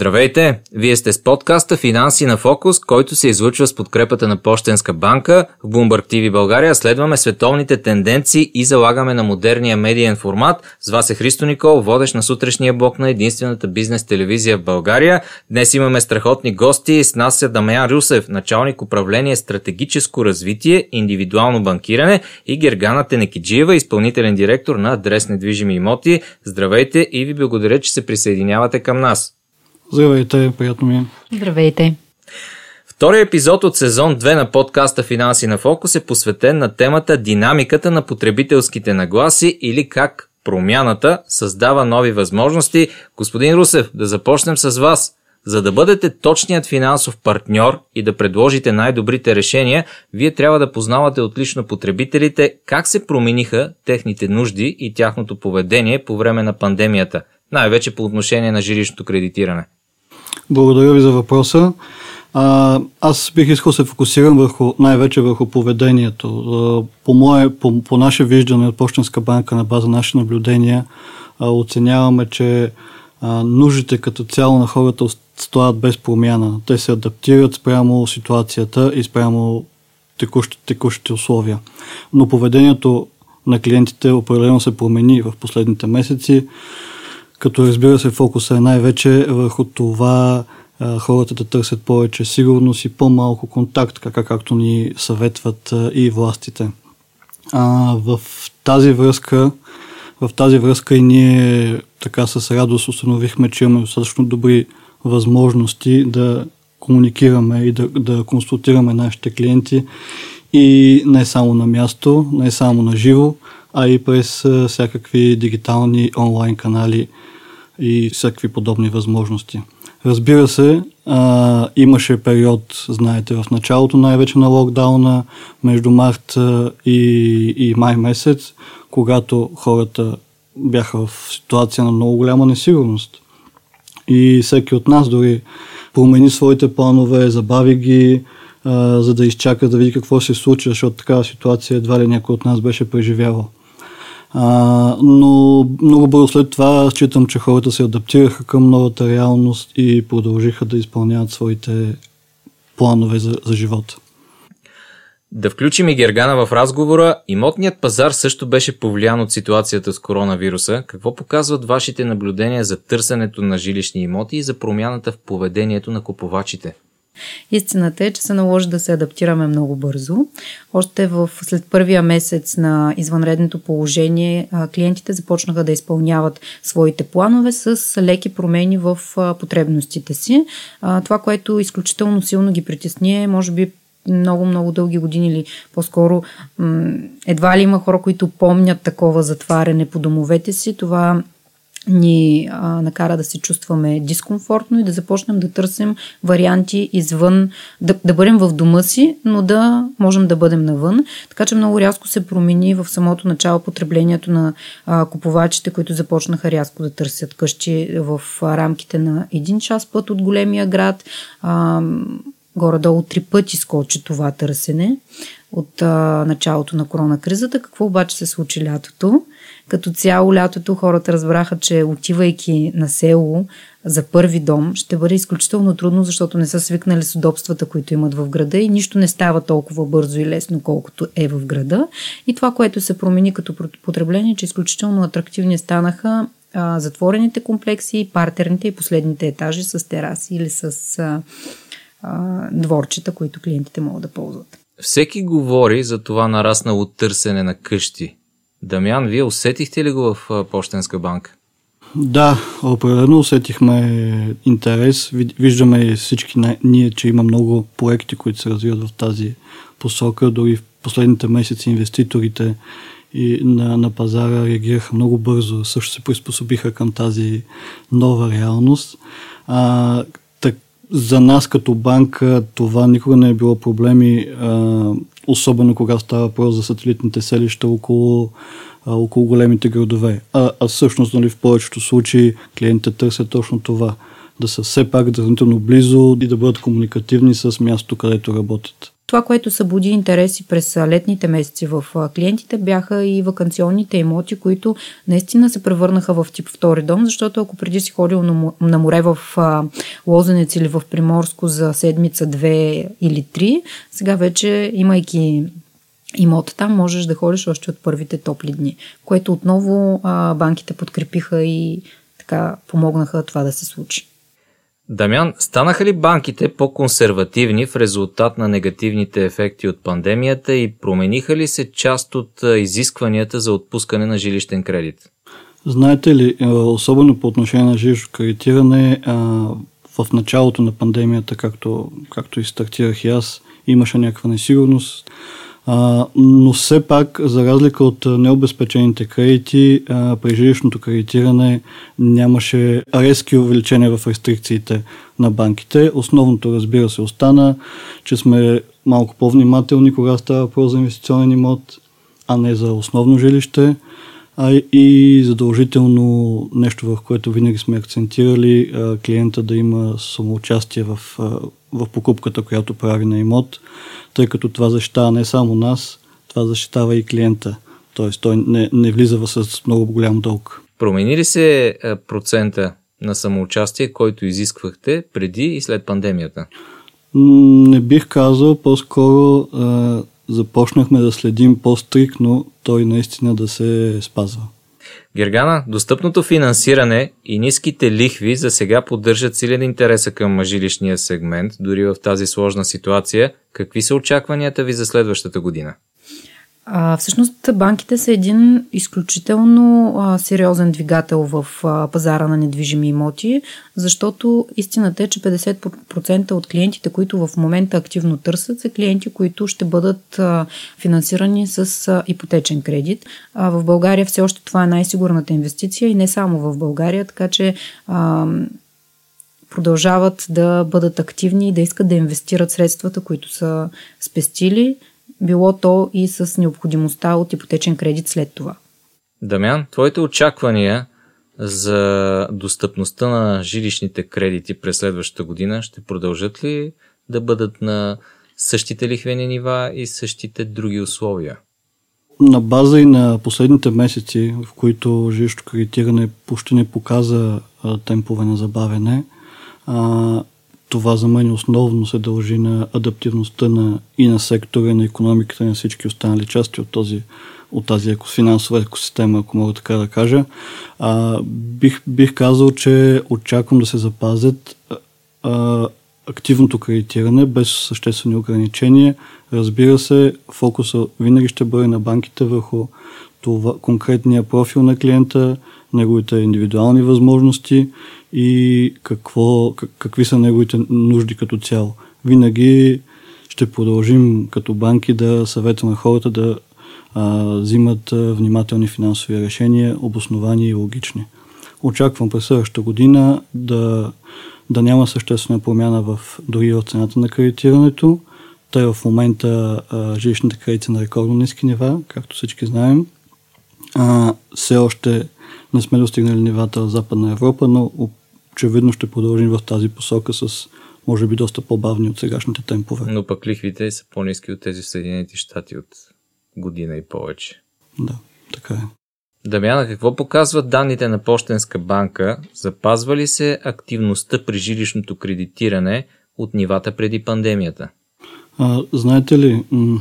Здравейте! Вие сте с подкаста Финанси на фокус, който се излучва с подкрепата на Пощенска банка. В Bloomberg TV България следваме световните тенденции и залагаме на модерния медиен формат. С вас е Христо Никол, водещ на сутрешния блок на единствената бизнес телевизия в България. Днес имаме страхотни гости. С нас е Дамян Русев, началник управление стратегическо развитие, индивидуално банкиране и Гергана Тенекиджиева, изпълнителен директор на адрес недвижими имоти. Здравейте и ви благодаря, че се присъединявате към нас. Здравейте, приятно ми е. Здравейте. Втория епизод от сезон 2 на подкаста Финанси на фокус е посветен на темата Динамиката на потребителските нагласи или как промяната създава нови възможности. Господин Русев, да започнем с вас. За да бъдете точният финансов партньор и да предложите най-добрите решения, вие трябва да познавате отлично потребителите как се промениха техните нужди и тяхното поведение по време на пандемията, най-вече по отношение на жилищното кредитиране. Благодаря ви за въпроса. А, аз бих искал се фокусирам върху, най-вече върху поведението. По, мое, по, по наше виждане от Почтенска банка на база наши наблюдения а, оценяваме, че а, нуждите като цяло на хората стоят без промяна. Те се адаптират спрямо ситуацията и спрямо текущите, текущите условия. Но поведението на клиентите определено се промени в последните месеци като разбира се фокуса е най-вече върху това хората да търсят повече сигурност и по-малко контакт, така както ни съветват и властите. А, в тази връзка в тази връзка и ние така с радост установихме, че имаме достатъчно добри възможности да комуникираме и да, да консултираме нашите клиенти и не само на място, не само на живо, а и през всякакви дигитални онлайн канали и всякакви подобни възможности. Разбира се, а, имаше период, знаете, в началото най-вече на локдауна, между март и, и май месец, когато хората бяха в ситуация на много голяма несигурност. И всеки от нас дори промени своите планове, забави ги, а, за да изчака да види какво се случи, защото такава ситуация едва ли някой от нас беше преживявал. А, но много бързо след това считам, че хората се адаптираха към новата реалност и продължиха да изпълняват своите планове за, за живота. Да включим и Гергана в разговора. Имотният пазар също беше повлиян от ситуацията с коронавируса. Какво показват вашите наблюдения за търсенето на жилищни имоти и за промяната в поведението на купувачите? Истината е, че се наложи да се адаптираме много бързо. Още в, след първия месец на извънредното положение клиентите започнаха да изпълняват своите планове с леки промени в потребностите си. Това, което изключително силно ги притесни е, може би, много, много дълги години или по-скоро едва ли има хора, които помнят такова затваряне по домовете си. Това ни а, накара да се чувстваме дискомфортно и да започнем да търсим варианти извън, да, да бъдем в дома си, но да можем да бъдем навън. Така че много рязко се промени в самото начало потреблението на а, купувачите, които започнаха рязко да търсят къщи в а, рамките на един час път от големия град. А, горе-долу три пъти скочи това търсене от а, началото на корона кризата. Какво обаче се случи лятото? Като цяло лятото хората разбраха, че отивайки на село за първи дом ще бъде изключително трудно, защото не са свикнали с удобствата, които имат в града и нищо не става толкова бързо и лесно, колкото е в града. И това, което се промени като потребление, че изключително атрактивни станаха а, затворените комплекси, партерните и последните етажи с тераси или с а, а, дворчета, които клиентите могат да ползват. Всеки говори за това нараснало търсене на къщи. Дамян, вие усетихте ли го в Пощенска банка? Да, определено усетихме интерес. Виждаме всички ние, че има много проекти, които се развиват в тази посока. Дори в последните месеци инвеститорите и на, на пазара реагираха много бързо, също се приспособиха към тази нова реалност. А, за нас като банка това никога не е било проблеми, особено когато става въпрос за сателитните селища около, около големите градове. А, а всъщност нали, в повечето случаи клиентите търсят точно това да са все пак сравнително близо и да бъдат комуникативни с мястото, където работят. Това, което събуди интереси през летните месеци в клиентите, бяха и вакансионните имоти, които наистина се превърнаха в тип втори дом, защото ако преди си ходил на море в Лозенец или в Приморско за седмица, две или три, сега вече, имайки имота там, можеш да ходиш още от първите топли дни, което отново банките подкрепиха и така помогнаха това да се случи. Дамян, станаха ли банките по-консервативни в резултат на негативните ефекти от пандемията и промениха ли се част от изискванията за отпускане на жилищен кредит? Знаете ли, особено по отношение на жилищно кредитиране, в началото на пандемията, както, както и стартирах и аз, имаше някаква несигурност. А, но все пак, за разлика от необезпечените кредити, а, при жилищното кредитиране нямаше резки увеличения в рестрикциите на банките. Основното, разбира се, остана, че сме малко по-внимателни, кога става въпрос за инвестиционен имот, а не за основно жилище. А и задължително нещо, в което винаги сме акцентирали, клиента да има самоучастие в, в покупката, която прави на имот тъй като това защитава не само нас, това защитава и клиента. Т.е. той не, не влиза с много голям дълг. Промени ли се процента на самоучастие, който изисквахте преди и след пандемията? Не бих казал, по-скоро започнахме да следим по-стрикно той наистина да се спазва. Гергана, достъпното финансиране и ниските лихви за сега поддържат силен интереса към жилищния сегмент, дори в тази сложна ситуация. Какви са очакванията ви за следващата година? А, всъщност банките са един изключително а, сериозен двигател в а, пазара на недвижими имоти, защото истината е, че 50% от клиентите, които в момента активно търсят, са клиенти, които ще бъдат а, финансирани с а, ипотечен кредит. А, в България все още това е най-сигурната инвестиция и не само в България, така че а, продължават да бъдат активни и да искат да инвестират средствата, които са спестили – било то и с необходимостта от ипотечен кредит след това. Дамян, твоите очаквания за достъпността на жилищните кредити през следващата година ще продължат ли да бъдат на същите лихвени нива и същите други условия? На база и на последните месеци, в които жилищно кредитиране почти не показа темпове на забавене, а, това за мен основно се дължи на адаптивността на, и на сектора, и на економиката, и на всички останали части от, този, от тази еко, финансова екосистема, ако мога така да кажа. А, бих, бих казал, че очаквам да се запазят а, активното кредитиране без съществени ограничения. Разбира се, фокуса винаги ще бъде на банките върху това, конкретния профил на клиента, неговите индивидуални възможности и какво, как, какви са неговите нужди като цяло. Винаги ще продължим като банки да съветваме хората да а, взимат внимателни финансови решения, обосновани и логични. Очаквам през следващата година да, да няма съществена промяна в, дори в цената на кредитирането. Тъй в момента а, жилищните кредити на рекордно ниски нива, както всички знаем. А, все още не сме достигнали нивата в Западна Европа, но очевидно ще продължим в тази посока с може би доста по-бавни от сегашните темпове. Но пък лихвите са по-низки от тези в Съединените щати от година и повече. Да, така е. Дамяна, какво показват данните на Пощенска банка? Запазва ли се активността при жилищното кредитиране от нивата преди пандемията? А, знаете ли, м-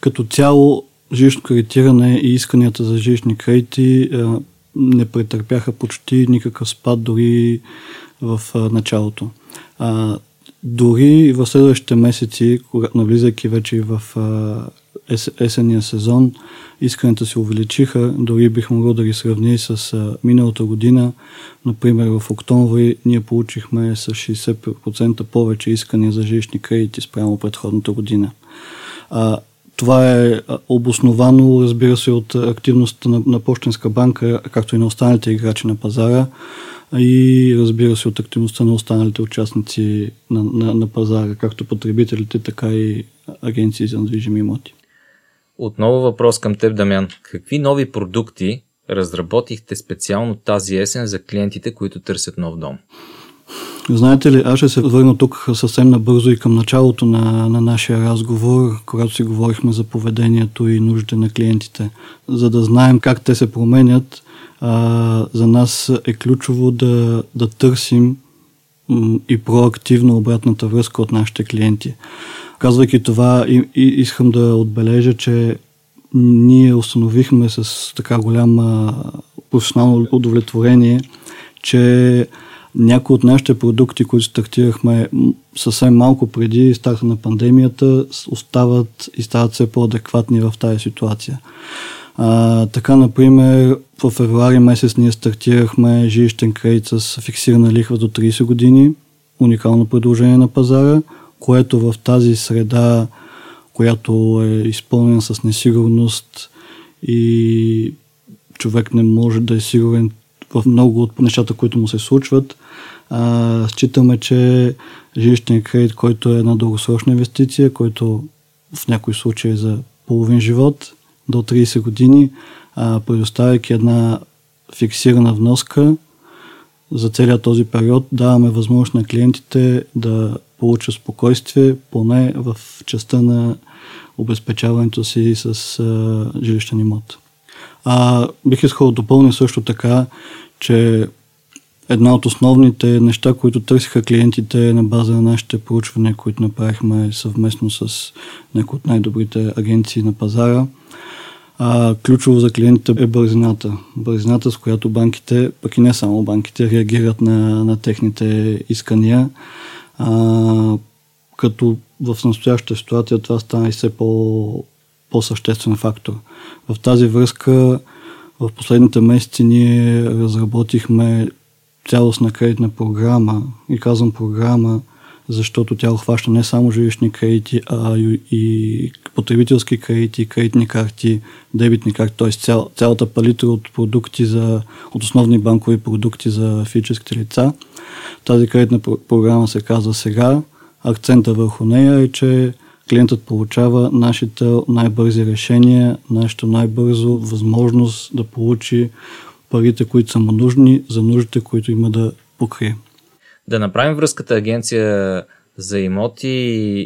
като цяло жилищно кредитиране и исканията за жилищни кредити а, не претърпяха почти никакъв спад дори в началото. А, дори в следващите месеци, когато навлизайки вече в а, ес, есенния сезон, исканията се увеличиха. Дори бих могъл да ги сравни с а, миналата година. Например, в октомври ние получихме с 60% повече искания за жилищни кредити спрямо предходната година. А, това е обосновано, разбира се, от активността на, на Почтенска банка, както и на останалите играчи на пазара и разбира се от активността на останалите участници на, на, на пазара, както потребителите, така и агенции за недвижими имоти. Отново въпрос към теб, Дамян. Какви нови продукти разработихте специално тази есен за клиентите, които търсят нов дом? Знаете ли, аз ще се върна тук съвсем набързо и към началото на, на нашия разговор, когато си говорихме за поведението и нуждите на клиентите. За да знаем как те се променят, а, за нас е ключово да, да търсим и проактивно обратната връзка от нашите клиенти. Казвайки това, и, и искам да отбележа, че ние установихме с така голямо професионално удовлетворение, че някои от нашите продукти, които стартирахме съвсем малко преди старта на пандемията, остават и стават все по-адекватни в тази ситуация. А, така, например, в февруари месец ние стартирахме жилищен кредит с фиксирана лихва до 30 години, уникално предложение на пазара, което в тази среда, която е изпълнена с несигурност и човек не може да е сигурен в много от нещата, които му се случват, а, считаме, че жилищен кредит, който е една дългосрочна инвестиция, който в някои случаи е за половин живот, до 30 години, а, предоставяйки една фиксирана вноска за целият този период, даваме възможност на клиентите да получат спокойствие, поне в частта на обезпечаването си с а, жилищен имот. А, бих искал да допълня също така, че една от основните неща, които търсиха клиентите на база на нашите проучвания, които направихме съвместно с някои от най-добрите агенции на пазара, а, ключово за клиентите е бързината. Бързината, с която банките, пък и не само банките, реагират на, на техните искания. А, като в настоящата ситуация това стана и все по, по-съществен фактор. В тази връзка в последните месеци ние разработихме цялостна кредитна програма и казвам програма, защото тя охваща не само жилищни кредити, а и потребителски кредити, кредитни карти, дебитни карти, т.е. Цял, цялата палитра от продукти за, от основни банкови продукти за физическите лица. Тази кредитна програма се казва сега. Акцента върху нея е, че клиентът получава нашите най-бързи решения, нашето най-бързо възможност да получи парите, които са му нужни, за нуждите, които има да покрие. Да направим връзката агенция за имоти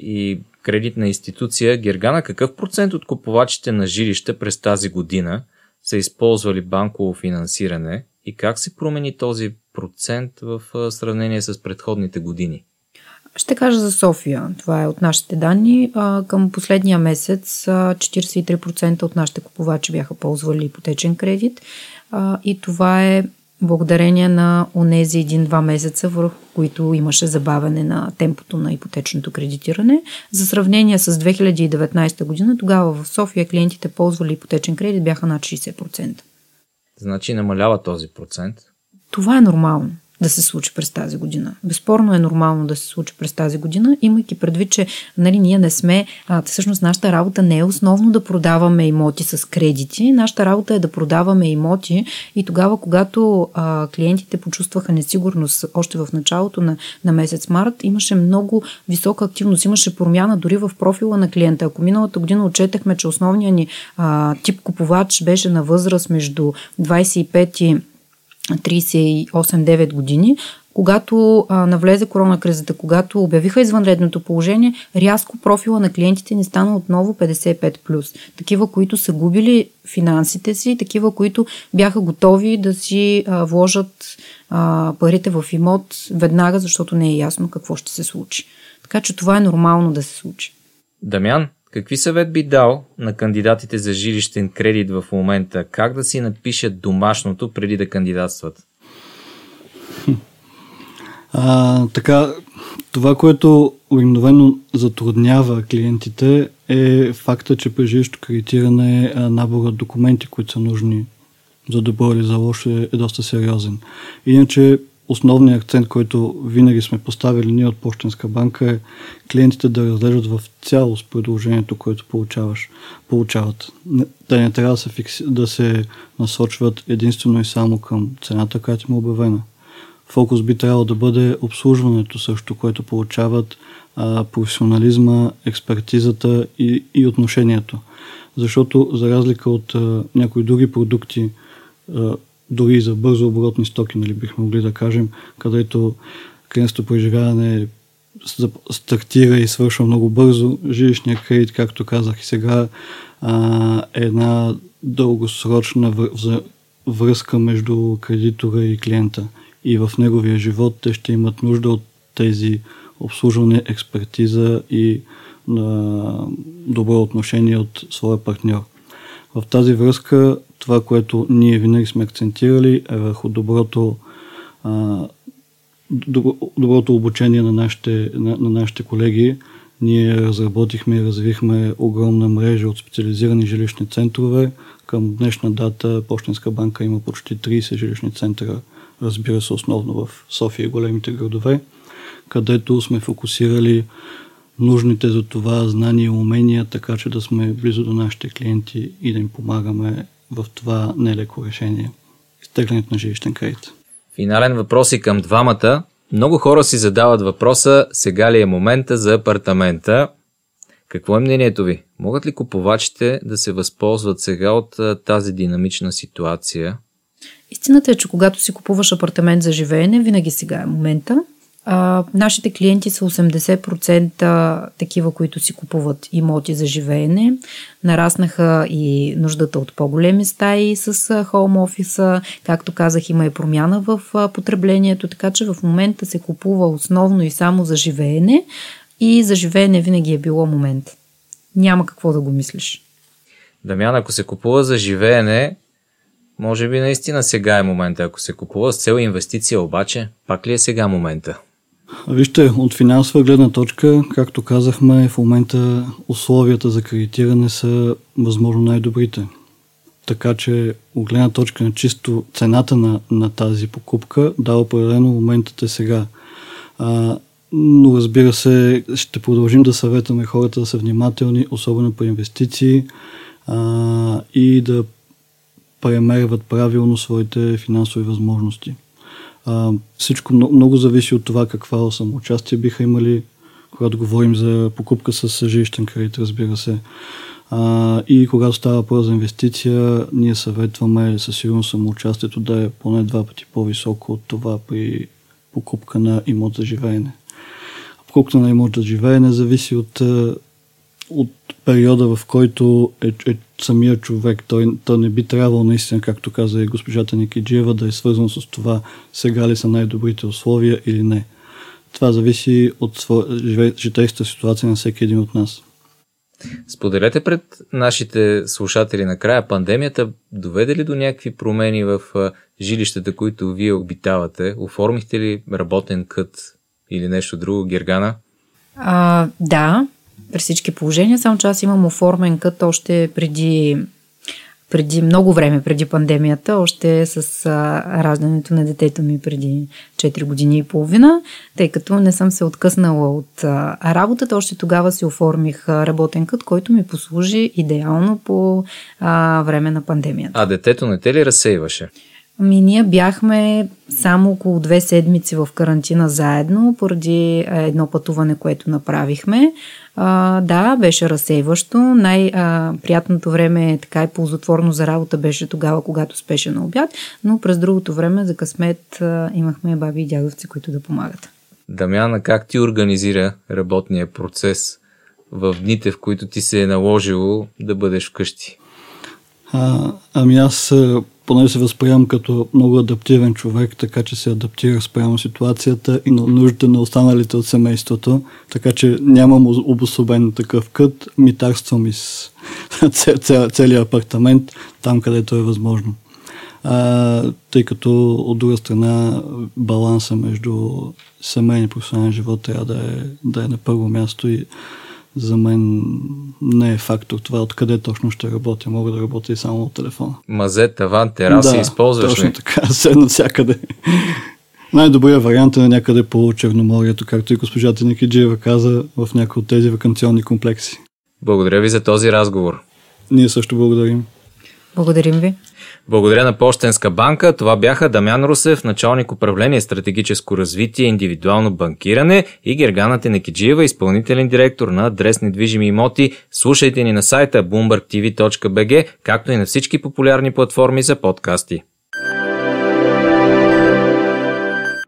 и кредитна институция. Гергана, какъв процент от купувачите на жилища през тази година са използвали банково финансиране и как се промени този процент в сравнение с предходните години? Ще кажа за София. Това е от нашите данни. към последния месец 43% от нашите купувачи бяха ползвали ипотечен кредит и това е благодарение на онези един-два месеца, върху които имаше забавяне на темпото на ипотечното кредитиране. За сравнение с 2019 година, тогава в София клиентите ползвали ипотечен кредит бяха над 60%. Значи намалява този процент? Това е нормално да се случи през тази година. Безспорно е нормално да се случи през тази година, имайки предвид, че нали, ние не сме, а, всъщност нашата работа не е основно да продаваме имоти с кредити, нашата работа е да продаваме имоти и тогава, когато а, клиентите почувстваха несигурност още в началото на, на месец март, имаше много висока активност, имаше промяна дори в профила на клиента. Ако миналата година отчетахме, че основният ни а, тип купувач беше на възраст между 25 и 38-9 години, когато а, навлезе коронакризата, когато обявиха извънредното положение, рязко профила на клиентите ни стана отново 55+. Такива, които са губили финансите си, такива, които бяха готови да си а, вложат а, парите в имот веднага, защото не е ясно какво ще се случи. Така че това е нормално да се случи. Дамян, Какви съвет би дал на кандидатите за жилищен кредит в момента? Как да си напишат домашното преди да кандидатстват? А, така, това, което обикновено затруднява клиентите е факта, че при жилищно кредитиране наборът документи, които са нужни за добро или за лошо е доста сериозен. Иначе основният акцент, който винаги сме поставили ние от Почтенска банка е клиентите да разглеждат в цялост предложението, което получаваш, получават. Да не трябва да се, фикси, да се насочват единствено и само към цената, която им е обявена. Фокус би трябвало да бъде обслужването също, което получават а, професионализма, експертизата и, и отношението. Защото за разлика от а, някои други продукти, а, дори за бързо оборотни стоки, нали, бихме могли да кажем, където клиентското преживяване стартира и свършва много бързо. Жилищния кредит, както казах и сега, е една дългосрочна връзка между кредитора и клиента. И в неговия живот те ще имат нужда от тези обслужване, експертиза и на добро отношение от своя партньор. В тази връзка това, което ние винаги сме акцентирали е върху доброто, а, доброто обучение на нашите, на, на нашите колеги. Ние разработихме и развихме огромна мрежа от специализирани жилищни центрове. Към днешна дата Почтенска банка има почти 30 жилищни центъра, разбира се, основно в София и големите градове, където сме фокусирали нужните за това знания и умения, така че да сме близо до нашите клиенти и да им помагаме в това нелеко решение. Изтеглянето на жилищен кредит. Финален въпрос и към двамата. Много хора си задават въпроса, сега ли е момента за апартамента. Какво е мнението ви? Могат ли купувачите да се възползват сега от тази динамична ситуация? Истината е, че когато си купуваш апартамент за живеене, винаги сега е момента. А, нашите клиенти са 80% такива, които си купуват имоти за живеене. Нараснаха и нуждата от по-големи стаи с хоум офиса. Както казах, има и промяна в потреблението, така че в момента се купува основно и само за живеене. И за живеене винаги е било момент. Няма какво да го мислиш. Дамян, ако се купува за живеене, може би наистина сега е момента. Ако се купува с цел инвестиция обаче, пак ли е сега момента? Вижте, от финансова гледна точка, както казахме, в момента условията за кредитиране са възможно най-добрите. Така че, от гледна точка на чисто цената на, на тази покупка, да, определено моментът е сега. А, но разбира се, ще продължим да съветваме хората да са внимателни, особено по инвестиции а, и да премерват правилно своите финансови възможности. А, всичко много, много зависи от това каква самоучастие биха имали, когато говорим за покупка с жилищен кредит, разбира се. А, и когато става въпрос за инвестиция, ние съветваме със сигурност самоучастието да е поне два пъти по-високо от това при покупка на имот за живеене. Покупка на имот за живеене зависи от, от периода, в който е, е самия човек. Той, той не би трябвало наистина, както каза и госпожата Никиджиева, да е свързан с това сега ли са най-добрите условия или не. Това зависи от житейската ситуация на всеки един от нас. Споделете пред нашите слушатели накрая, пандемията доведе ли до някакви промени в жилищата, които вие обитавате? Оформихте ли работен кът или нещо друго, Гергана? А, да, при всички положения, само че аз имам оформен кът още преди, преди много време, преди пандемията, още с а, раждането на детето ми преди 4 години и половина, тъй като не съм се откъснала от а, работата, още тогава си оформих работен кът, който ми послужи идеално по а, време на пандемията. А детето не те ли разсейваше? Ами ние бяхме само около две седмици в карантина заедно, поради едно пътуване, което направихме. А, да, беше разсейващо. Най-приятното време, така и ползотворно за работа беше тогава, когато спеше на обяд, но през другото време за късмет имахме баби и дядовци, които да помагат. Дамяна, как ти организира работния процес в дните, в които ти се е наложило да бъдеш вкъщи? А, ами аз поне се възприемам като много адаптивен човек, така че се адаптира спрямо ситуацията и на нуждите на останалите от семейството, така че нямам обособен такъв кът, митарствам из целият апартамент там, където е възможно. А, тъй като от друга страна баланса между семейен и професионален живот трябва да е, да е на първо място и за мен не е фактор това откъде точно ще работя. Мога да работя и само от телефона. Мазе, таван, тераси да, използваш точно ли? така, все навсякъде. Най-добрият вариант е на някъде по Черноморието, както и госпожата Никиджиева каза в някои от тези вакансионни комплекси. Благодаря ви за този разговор. Ние също благодарим. Благодарим ви. Благодаря на Пощенска банка. Това бяха Дамян Русев, началник управление стратегическо развитие и индивидуално банкиране и Гергана Тенекиджиева, изпълнителен директор на адрес недвижими имоти. Слушайте ни на сайта bloombergtv.bg, както и на всички популярни платформи за подкасти.